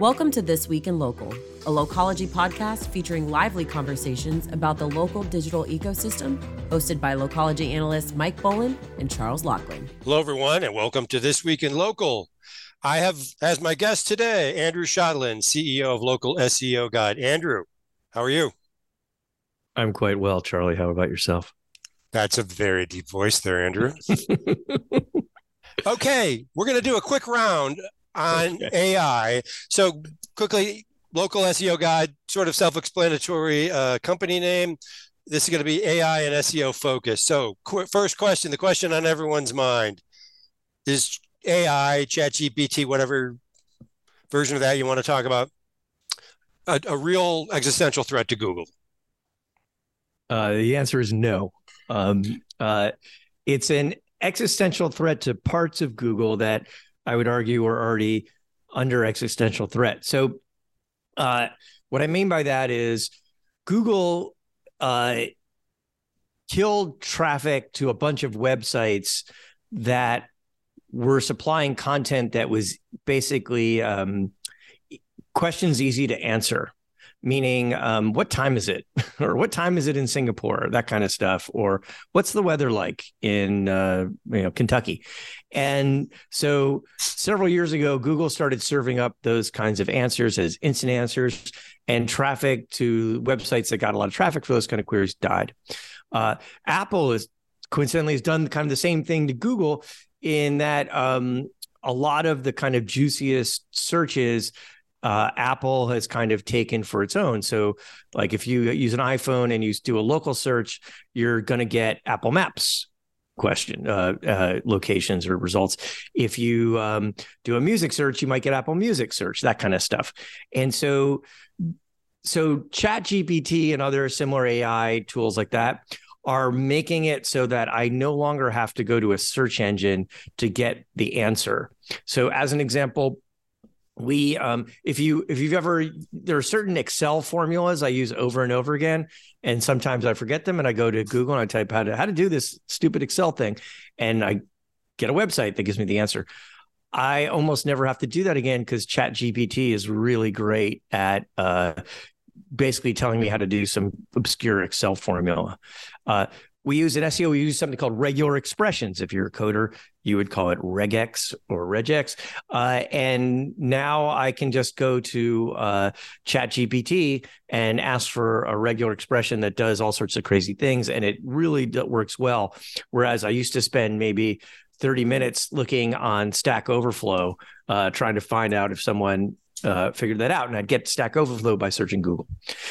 Welcome to This Week in Local, a Localogy podcast featuring lively conversations about the local digital ecosystem, hosted by Localogy analysts Mike Boland and Charles Laughlin. Hello, everyone, and welcome to This Week in Local. I have as my guest today Andrew Shotland, CEO of Local SEO Guide. Andrew, how are you? I'm quite well, Charlie. How about yourself? That's a very deep voice there, Andrew. okay, we're going to do a quick round on okay. AI. So, quickly, local SEO guide, sort of self explanatory uh, company name. This is going to be AI and SEO focused. So, qu- first question the question on everyone's mind is AI, ChatGPT, whatever version of that you want to talk about, a, a real existential threat to Google? Uh, the answer is no. Um, uh, it's an existential threat to parts of Google that I would argue are already under existential threat. So, uh, what I mean by that is Google uh, killed traffic to a bunch of websites that were supplying content that was basically um, questions easy to answer meaning um, what time is it? Or what time is it in singapore? That kind of stuff. Or what's the weather like in uh, you know kentucky? And so several years ago google started serving up those kinds of answers as instant answers and traffic to websites that got a lot of traffic for those kind of queries died. Uh, apple is coincidentally has done kind of the same thing to google in that um, a lot of the kind of juiciest searches uh, Apple has kind of taken for its own. So, like if you use an iPhone and you do a local search, you're going to get Apple Maps question uh, uh, locations or results. If you um, do a music search, you might get Apple Music search, that kind of stuff. And so, so Chat GPT and other similar AI tools like that are making it so that I no longer have to go to a search engine to get the answer. So, as an example, we um, if you if you've ever there are certain excel formulas i use over and over again and sometimes i forget them and i go to google and i type how to how to do this stupid excel thing and i get a website that gives me the answer. I almost never have to do that again because chat gpt is really great at uh, basically telling me how to do some obscure excel formula. Uh, we use in SEO, we use something called regular expressions. If you're a coder, you would call it regex or regex. Uh, and now I can just go to uh, ChatGPT and ask for a regular expression that does all sorts of crazy things. And it really works well. Whereas I used to spend maybe 30 minutes looking on Stack Overflow, uh, trying to find out if someone uh, figured that out and I'd get Stack Overflow by searching Google.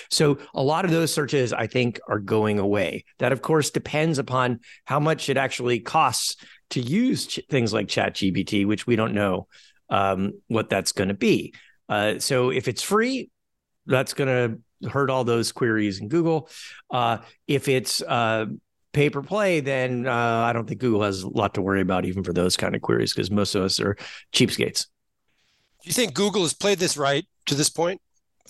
So a lot of those searches I think are going away. That of course depends upon how much it actually costs to use ch- things like ChatGPT, which we don't know um, what that's going to be. Uh, so if it's free, that's going to hurt all those queries in Google. Uh, if it's uh, pay per play, then uh, I don't think Google has a lot to worry about even for those kind of queries because most of us are cheapskates. Do you think Google has played this right to this point?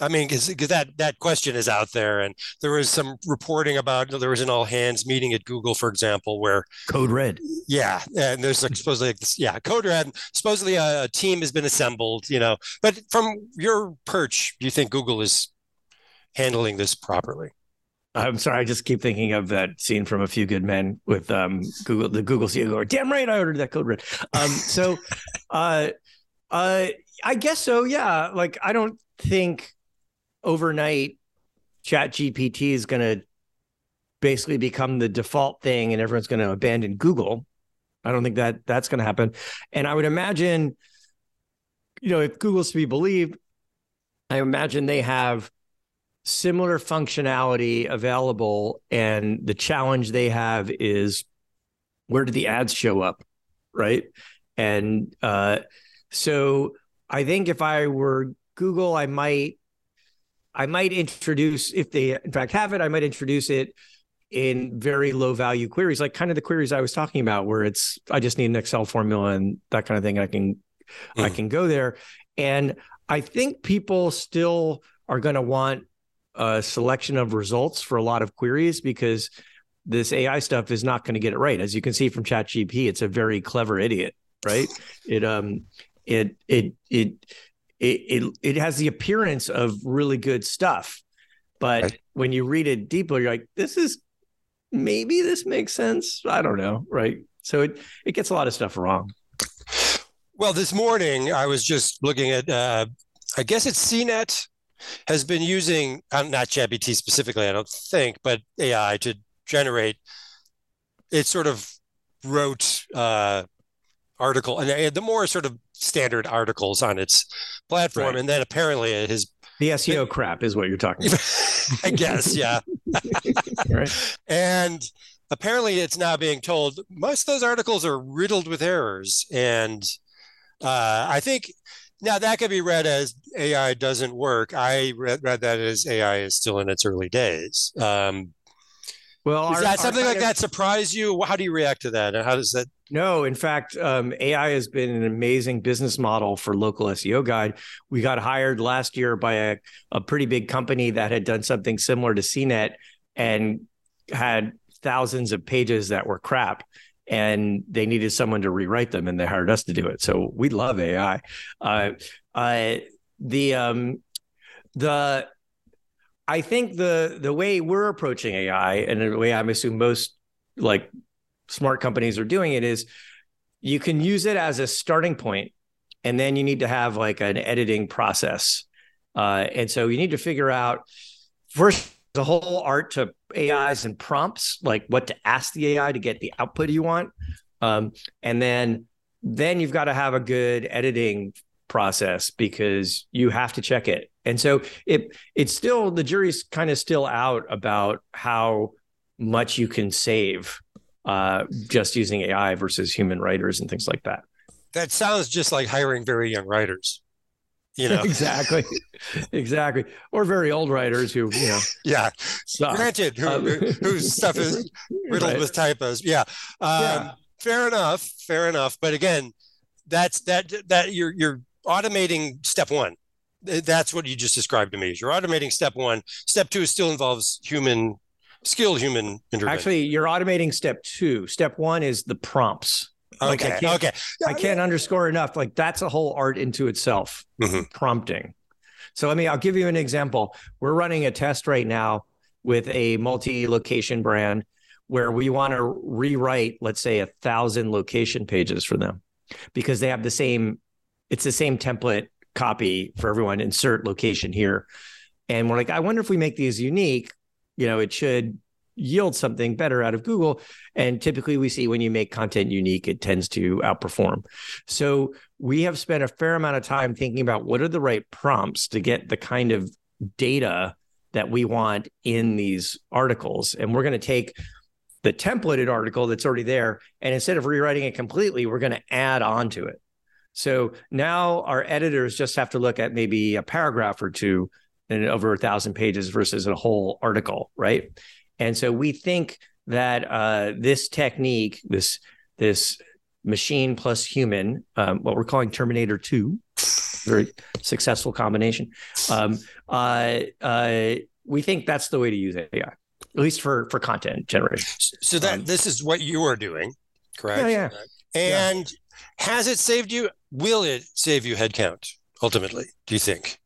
I mean, because that that question is out there, and there was some reporting about there was an all hands meeting at Google, for example, where Code Red. Yeah, and there's like supposedly like this, yeah, Code Red. Supposedly a, a, team has been assembled, you know. But from your perch, do you think Google is handling this properly? I'm sorry, I just keep thinking of that scene from A Few Good Men with um, Google, the Google CEO. Damn right, I ordered that Code Red. Um, so, uh, uh, I guess so. Yeah. Like, I don't think overnight Chat GPT is going to basically become the default thing and everyone's going to abandon Google. I don't think that that's going to happen. And I would imagine, you know, if Google's to be believed, I imagine they have similar functionality available. And the challenge they have is where do the ads show up? Right. And uh, so I think if I were Google, I might I might introduce if they in fact have it, I might introduce it in very low value queries, like kind of the queries I was talking about, where it's I just need an Excel formula and that kind of thing. I can mm. I can go there. And I think people still are going to want a selection of results for a lot of queries because this AI stuff is not going to get it right. As you can see from ChatGPT, it's a very clever idiot, right? It um it it it it, it it has the appearance of really good stuff, but right. when you read it deeper, you're like, this is maybe this makes sense. I don't know, right? So it it gets a lot of stuff wrong. Well, this morning I was just looking at, uh, I guess it's CNET has been using uh, not ChatGPT specifically, I don't think, but AI to generate. It sort of wrote uh, article and the more sort of standard articles on its platform, right. and then apparently his the SEO it, crap is what you're talking about. I guess, yeah. right. And apparently, it's now being told most of those articles are riddled with errors, and uh, I think now that could be read as AI doesn't work. I read, read that as AI is still in its early days. Um, well, is that something like that surprise you? How do you react to that? And how does that? No, in fact, um, AI has been an amazing business model for local SEO guide. We got hired last year by a, a pretty big company that had done something similar to CNET and had thousands of pages that were crap and they needed someone to rewrite them and they hired us to do it. So we love AI. Uh, uh, the um, the I think the the way we're approaching AI and the way I'm assuming most like smart companies are doing it is you can use it as a starting point and then you need to have like an editing process. Uh, and so you need to figure out first the whole art to AIs and prompts, like what to ask the AI to get the output you want. Um, and then then you've got to have a good editing process because you have to check it. And so it it's still the jury's kind of still out about how much you can save uh, just using AI versus human writers and things like that. That sounds just like hiring very young writers you know exactly exactly or very old writers who you know yeah suck. granted who, um, whose stuff is riddled right. with typos yeah. Um, yeah fair enough fair enough but again that's that that you're you're automating step one that's what you just described to me is you're automating step one step two still involves human skilled human intervention actually you're automating step two step one is the prompts like okay. I can't, okay. I can't underscore enough. Like that's a whole art into itself. Mm-hmm. Prompting. So let me. I'll give you an example. We're running a test right now with a multi-location brand where we want to rewrite, let's say, a thousand location pages for them because they have the same. It's the same template copy for everyone. Insert location here, and we're like, I wonder if we make these unique. You know, it should yield something better out of Google. And typically we see when you make content unique, it tends to outperform. So we have spent a fair amount of time thinking about what are the right prompts to get the kind of data that we want in these articles. And we're going to take the templated article that's already there. And instead of rewriting it completely, we're going to add on to it. So now our editors just have to look at maybe a paragraph or two and over a thousand pages versus a whole article, right? And so we think that uh, this technique, this this machine plus human, um, what we're calling Terminator Two, very successful combination. Um, uh, uh, we think that's the way to use AI, at least for for content generation. So that um, this is what you are doing, correct? Yeah, yeah. And. Has it saved you? Will it save you headcount ultimately? Do you think?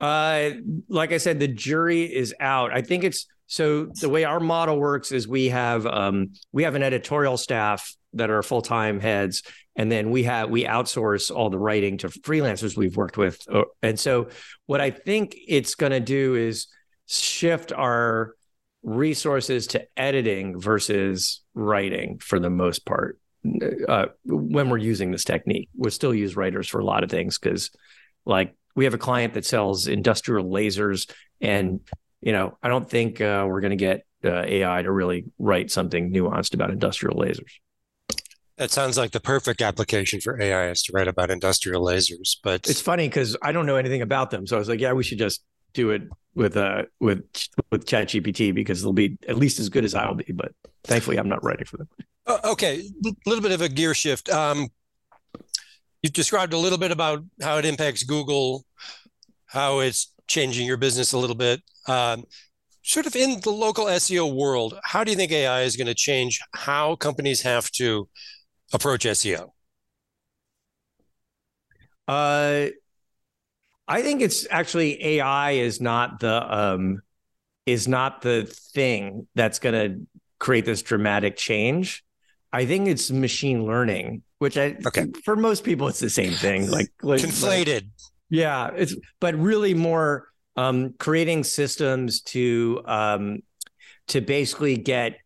Uh, like I said, the jury is out. I think it's so the way our model works is we have um, we have an editorial staff that are full time heads, and then we have we outsource all the writing to freelancers we've worked with. Uh, and so what I think it's going to do is shift our resources to editing versus writing for the most part. Uh, when we're using this technique, we'll still use writers for a lot of things because, like we have a client that sells industrial lasers and you know i don't think uh, we're going to get uh, ai to really write something nuanced about industrial lasers. That sounds like the perfect application for ai is to write about industrial lasers but it's funny because i don't know anything about them so i was like yeah we should just do it with uh with with chat gpt because they'll be at least as good as i'll be but thankfully i'm not writing for them uh, okay a little bit of a gear shift um you described a little bit about how it impacts Google, how it's changing your business a little bit. Um, sort of in the local SEO world, how do you think AI is going to change how companies have to approach SEO? Uh, I think it's actually AI is not the um is not the thing that's going to create this dramatic change. I think it's machine learning, which I okay. for most people it's the same thing. Like, like conflated. Like, yeah, it's but really more um, creating systems to um, to basically get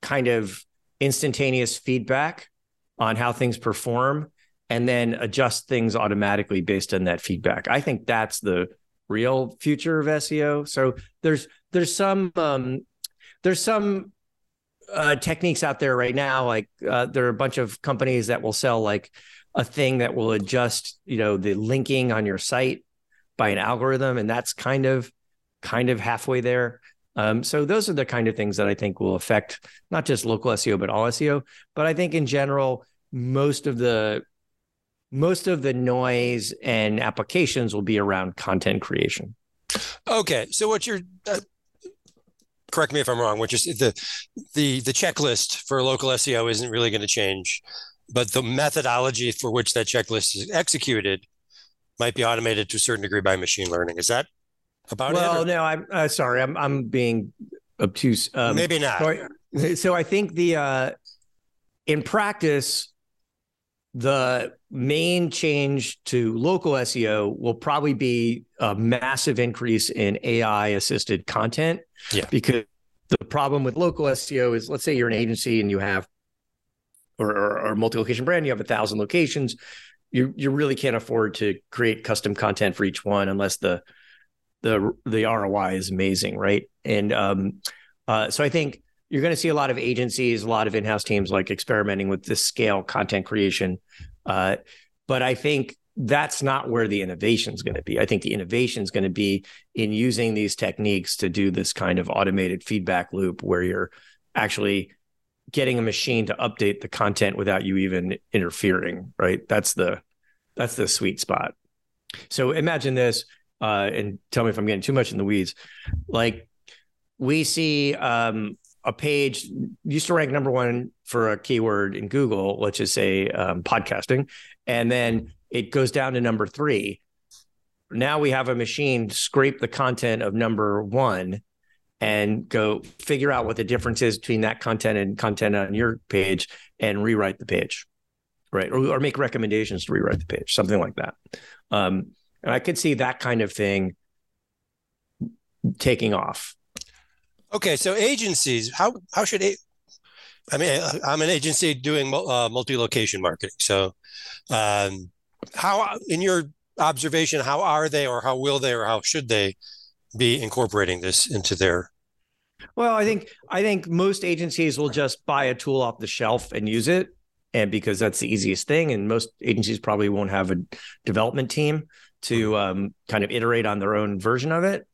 kind of instantaneous feedback on how things perform and then adjust things automatically based on that feedback. I think that's the real future of SEO. So there's there's some um, there's some uh, techniques out there right now. Like uh, there are a bunch of companies that will sell like a thing that will adjust, you know, the linking on your site by an algorithm, and that's kind of kind of halfway there. Um, so those are the kind of things that I think will affect not just local SEO but all SEO. But I think in general, most of the most of the noise and applications will be around content creation. Okay, so what you're uh, correct me if I'm wrong, which is the the the checklist for local SEO isn't really going to change, but the methodology for which that checklist is executed might be automated to a certain degree by machine learning. Is that about well, it? Well, no, I'm uh, sorry, I'm I'm being obtuse. Um, Maybe not. So I, so I think the uh, in practice the main change to local SEO will probably be a massive increase in AI assisted content. Yeah. Because the problem with local SEO is let's say you're an agency and you have or, or, or multi-location brand, you have a thousand locations. You you really can't afford to create custom content for each one unless the the the ROI is amazing, right? And um, uh, so I think you're going to see a lot of agencies, a lot of in-house teams like experimenting with this scale content creation. Uh, but I think that's not where the innovation is going to be. I think the innovation is going to be in using these techniques to do this kind of automated feedback loop where you're actually getting a machine to update the content without you even interfering. Right? That's the that's the sweet spot. So imagine this, uh, and tell me if I'm getting too much in the weeds. Like we see um, a page used to rank number one for a keyword in Google, let's just say um, podcasting, and then it goes down to number three. Now we have a machine scrape the content of number one and go figure out what the difference is between that content and content on your page and rewrite the page, right? Or, or make recommendations to rewrite the page, something like that. Um, and I could see that kind of thing taking off Okay, so agencies, how how should a, I mean, I'm an agency doing uh, multi-location marketing. So, um, how, in your observation, how are they, or how will they, or how should they be incorporating this into their? Well, I think I think most agencies will just buy a tool off the shelf and use it, and because that's the easiest thing, and most agencies probably won't have a development team to um, kind of iterate on their own version of it.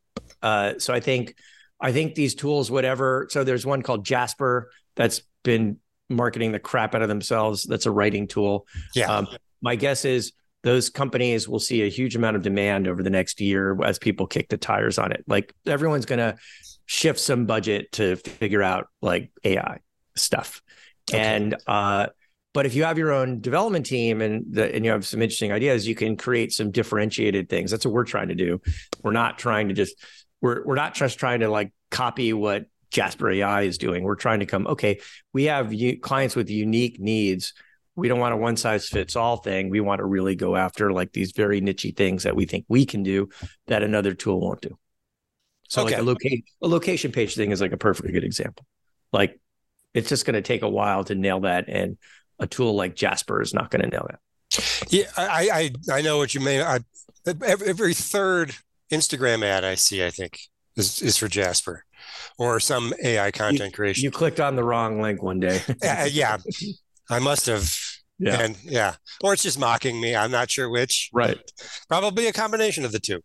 Uh, so I think I think these tools, whatever. So there's one called Jasper that's been marketing the crap out of themselves. That's a writing tool. Yeah. Um, my guess is those companies will see a huge amount of demand over the next year as people kick the tires on it. Like everyone's going to shift some budget to figure out like AI stuff. Okay. And uh, but if you have your own development team and the, and you have some interesting ideas, you can create some differentiated things. That's what we're trying to do. We're not trying to just we're we're not just trying to like copy what Jasper AI is doing. We're trying to come, okay, we have u- clients with unique needs. We don't want a one size fits all thing. We want to really go after like these very nichey things that we think we can do that another tool won't do. So okay. like a location a location page thing is like a perfectly good example. Like it's just going to take a while to nail that, and a tool like Jasper is not going to nail that. Yeah, I I I know what you mean. I, every third Instagram ad I see, I think, is, is for Jasper or some AI content you, creation. You clicked on the wrong link one day. uh, yeah, I must have. Yeah. And yeah, or it's just mocking me. I'm not sure which. Right. Probably a combination of the two.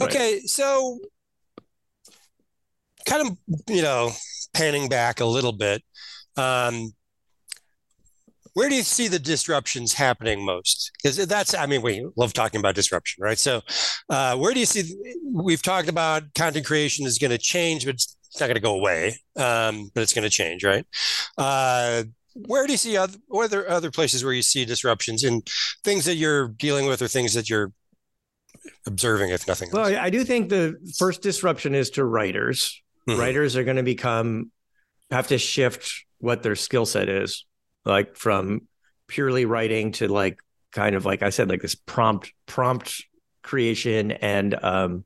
Okay. Right. So, kind of, you know, panning back a little bit. Um, where do you see the disruptions happening most? Because that's, I mean, we love talking about disruption, right? So, uh, where do you see? We've talked about content creation is going to change, but it's not going to go away, um, but it's going to change, right? Uh, where do you see other, other other places where you see disruptions in things that you're dealing with or things that you're observing, if nothing else? Well, I do think the first disruption is to writers. Mm-hmm. Writers are going to become have to shift what their skill set is, like from purely writing to like kind of like I said, like this prompt prompt creation and um,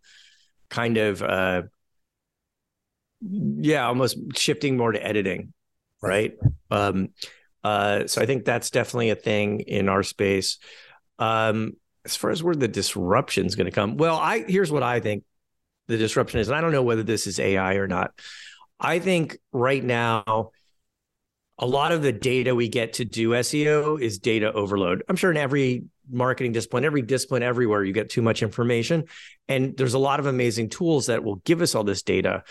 kind of uh, yeah, almost shifting more to editing, right? Um, uh, so I think that's definitely a thing in our space. Um, as far as where the disruption is going to come, well, I here's what I think the disruption is, and I don't know whether this is AI or not. I think right now, a lot of the data we get to do SEO is data overload. I'm sure in every marketing discipline, every discipline everywhere, you get too much information. And there's a lot of amazing tools that will give us all this data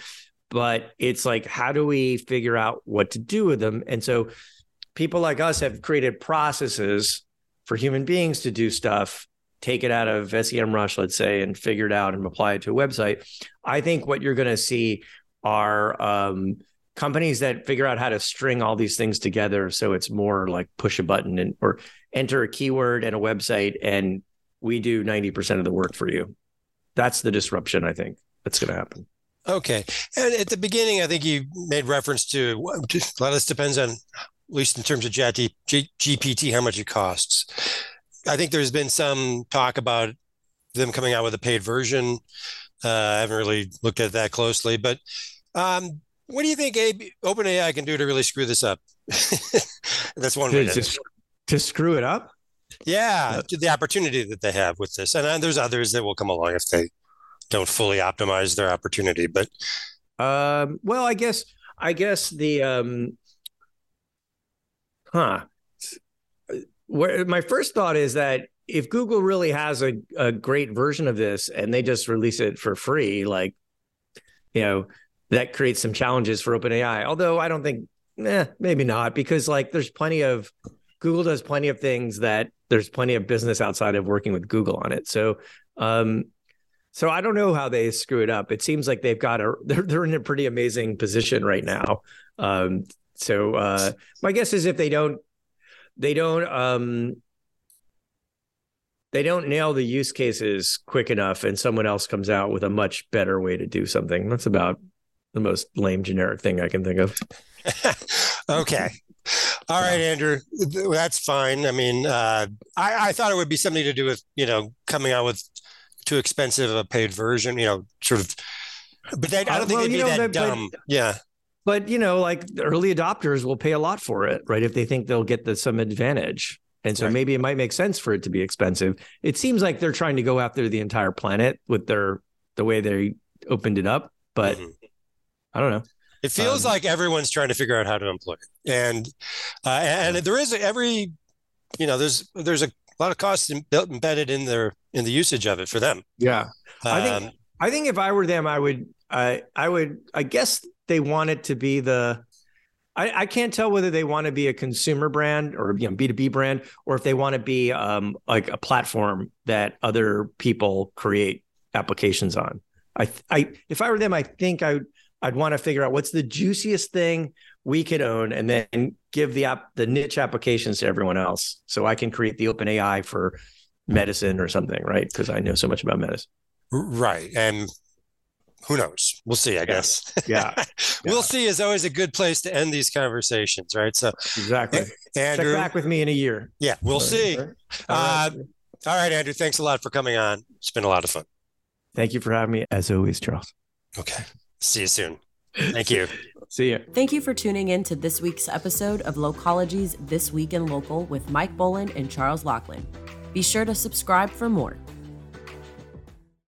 but it's like how do we figure out what to do with them and so people like us have created processes for human beings to do stuff take it out of SEM Rush, let's say and figure it out and apply it to a website i think what you're going to see are um, companies that figure out how to string all these things together so it's more like push a button and or enter a keyword and a website and we do 90% of the work for you that's the disruption i think that's going to happen Okay. And at the beginning, I think you made reference to a lot of this depends on, at least in terms of GPT, how much it costs. I think there's been some talk about them coming out with a paid version. Uh, I haven't really looked at that closely, but um, what do you think A- OpenAI can do to really screw this up? That's one way to, to screw it up. Yeah, the opportunity that they have with this, and, and there's others that will come along if they don't fully optimize their opportunity. But um, well, I guess I guess the um, huh. Where my first thought is that if Google really has a, a great version of this and they just release it for free, like you know, that creates some challenges for OpenAI. Although I don't think, eh, maybe not, because like there's plenty of Google does plenty of things that there's plenty of business outside of working with Google on it. So um, so I don't know how they screw it up. It seems like they've got a they're they're in a pretty amazing position right now. Um, so uh, my guess is if they don't they don't um, they don't nail the use cases quick enough, and someone else comes out with a much better way to do something. That's about the most lame generic thing I can think of. okay. All right, Andrew, that's fine. I mean, uh, I, I thought it would be something to do with you know coming out with too expensive of a paid version, you know, sort of. But they, I don't uh, think well, they'd be know, that dumb. But, yeah. But you know, like early adopters will pay a lot for it, right? If they think they'll get the, some advantage. And so right. maybe it might make sense for it to be expensive. It seems like they're trying to go after the entire planet with their the way they opened it up, but mm-hmm. I don't know. It feels um, like everyone's trying to figure out how to employ it, and uh, and there is every, you know, there's there's a lot of costs embedded in their in the usage of it for them. Yeah, um, I think I think if I were them, I would I I would I guess they want it to be the. I, I can't tell whether they want to be a consumer brand or you know B two B brand, or if they want to be um, like a platform that other people create applications on. I I if I were them, I think I I'd want to figure out what's the juiciest thing we could own and then give the app the niche applications to everyone else. So I can create the open AI for medicine or something, right? Because I know so much about medicine. Right. And who knows? We'll see, I guess. Yeah. we'll see is always a good place to end these conversations, right? So exactly. Andrew, Check back with me in a year. Yeah, we'll see. All right. Uh, all right, Andrew. Thanks a lot for coming on. It's been a lot of fun. Thank you for having me, as always, Charles. Okay. See you soon. Thank you. See you. Thank you for tuning in to this week's episode of Localogy's This Week in Local with Mike Boland and Charles Laughlin. Be sure to subscribe for more.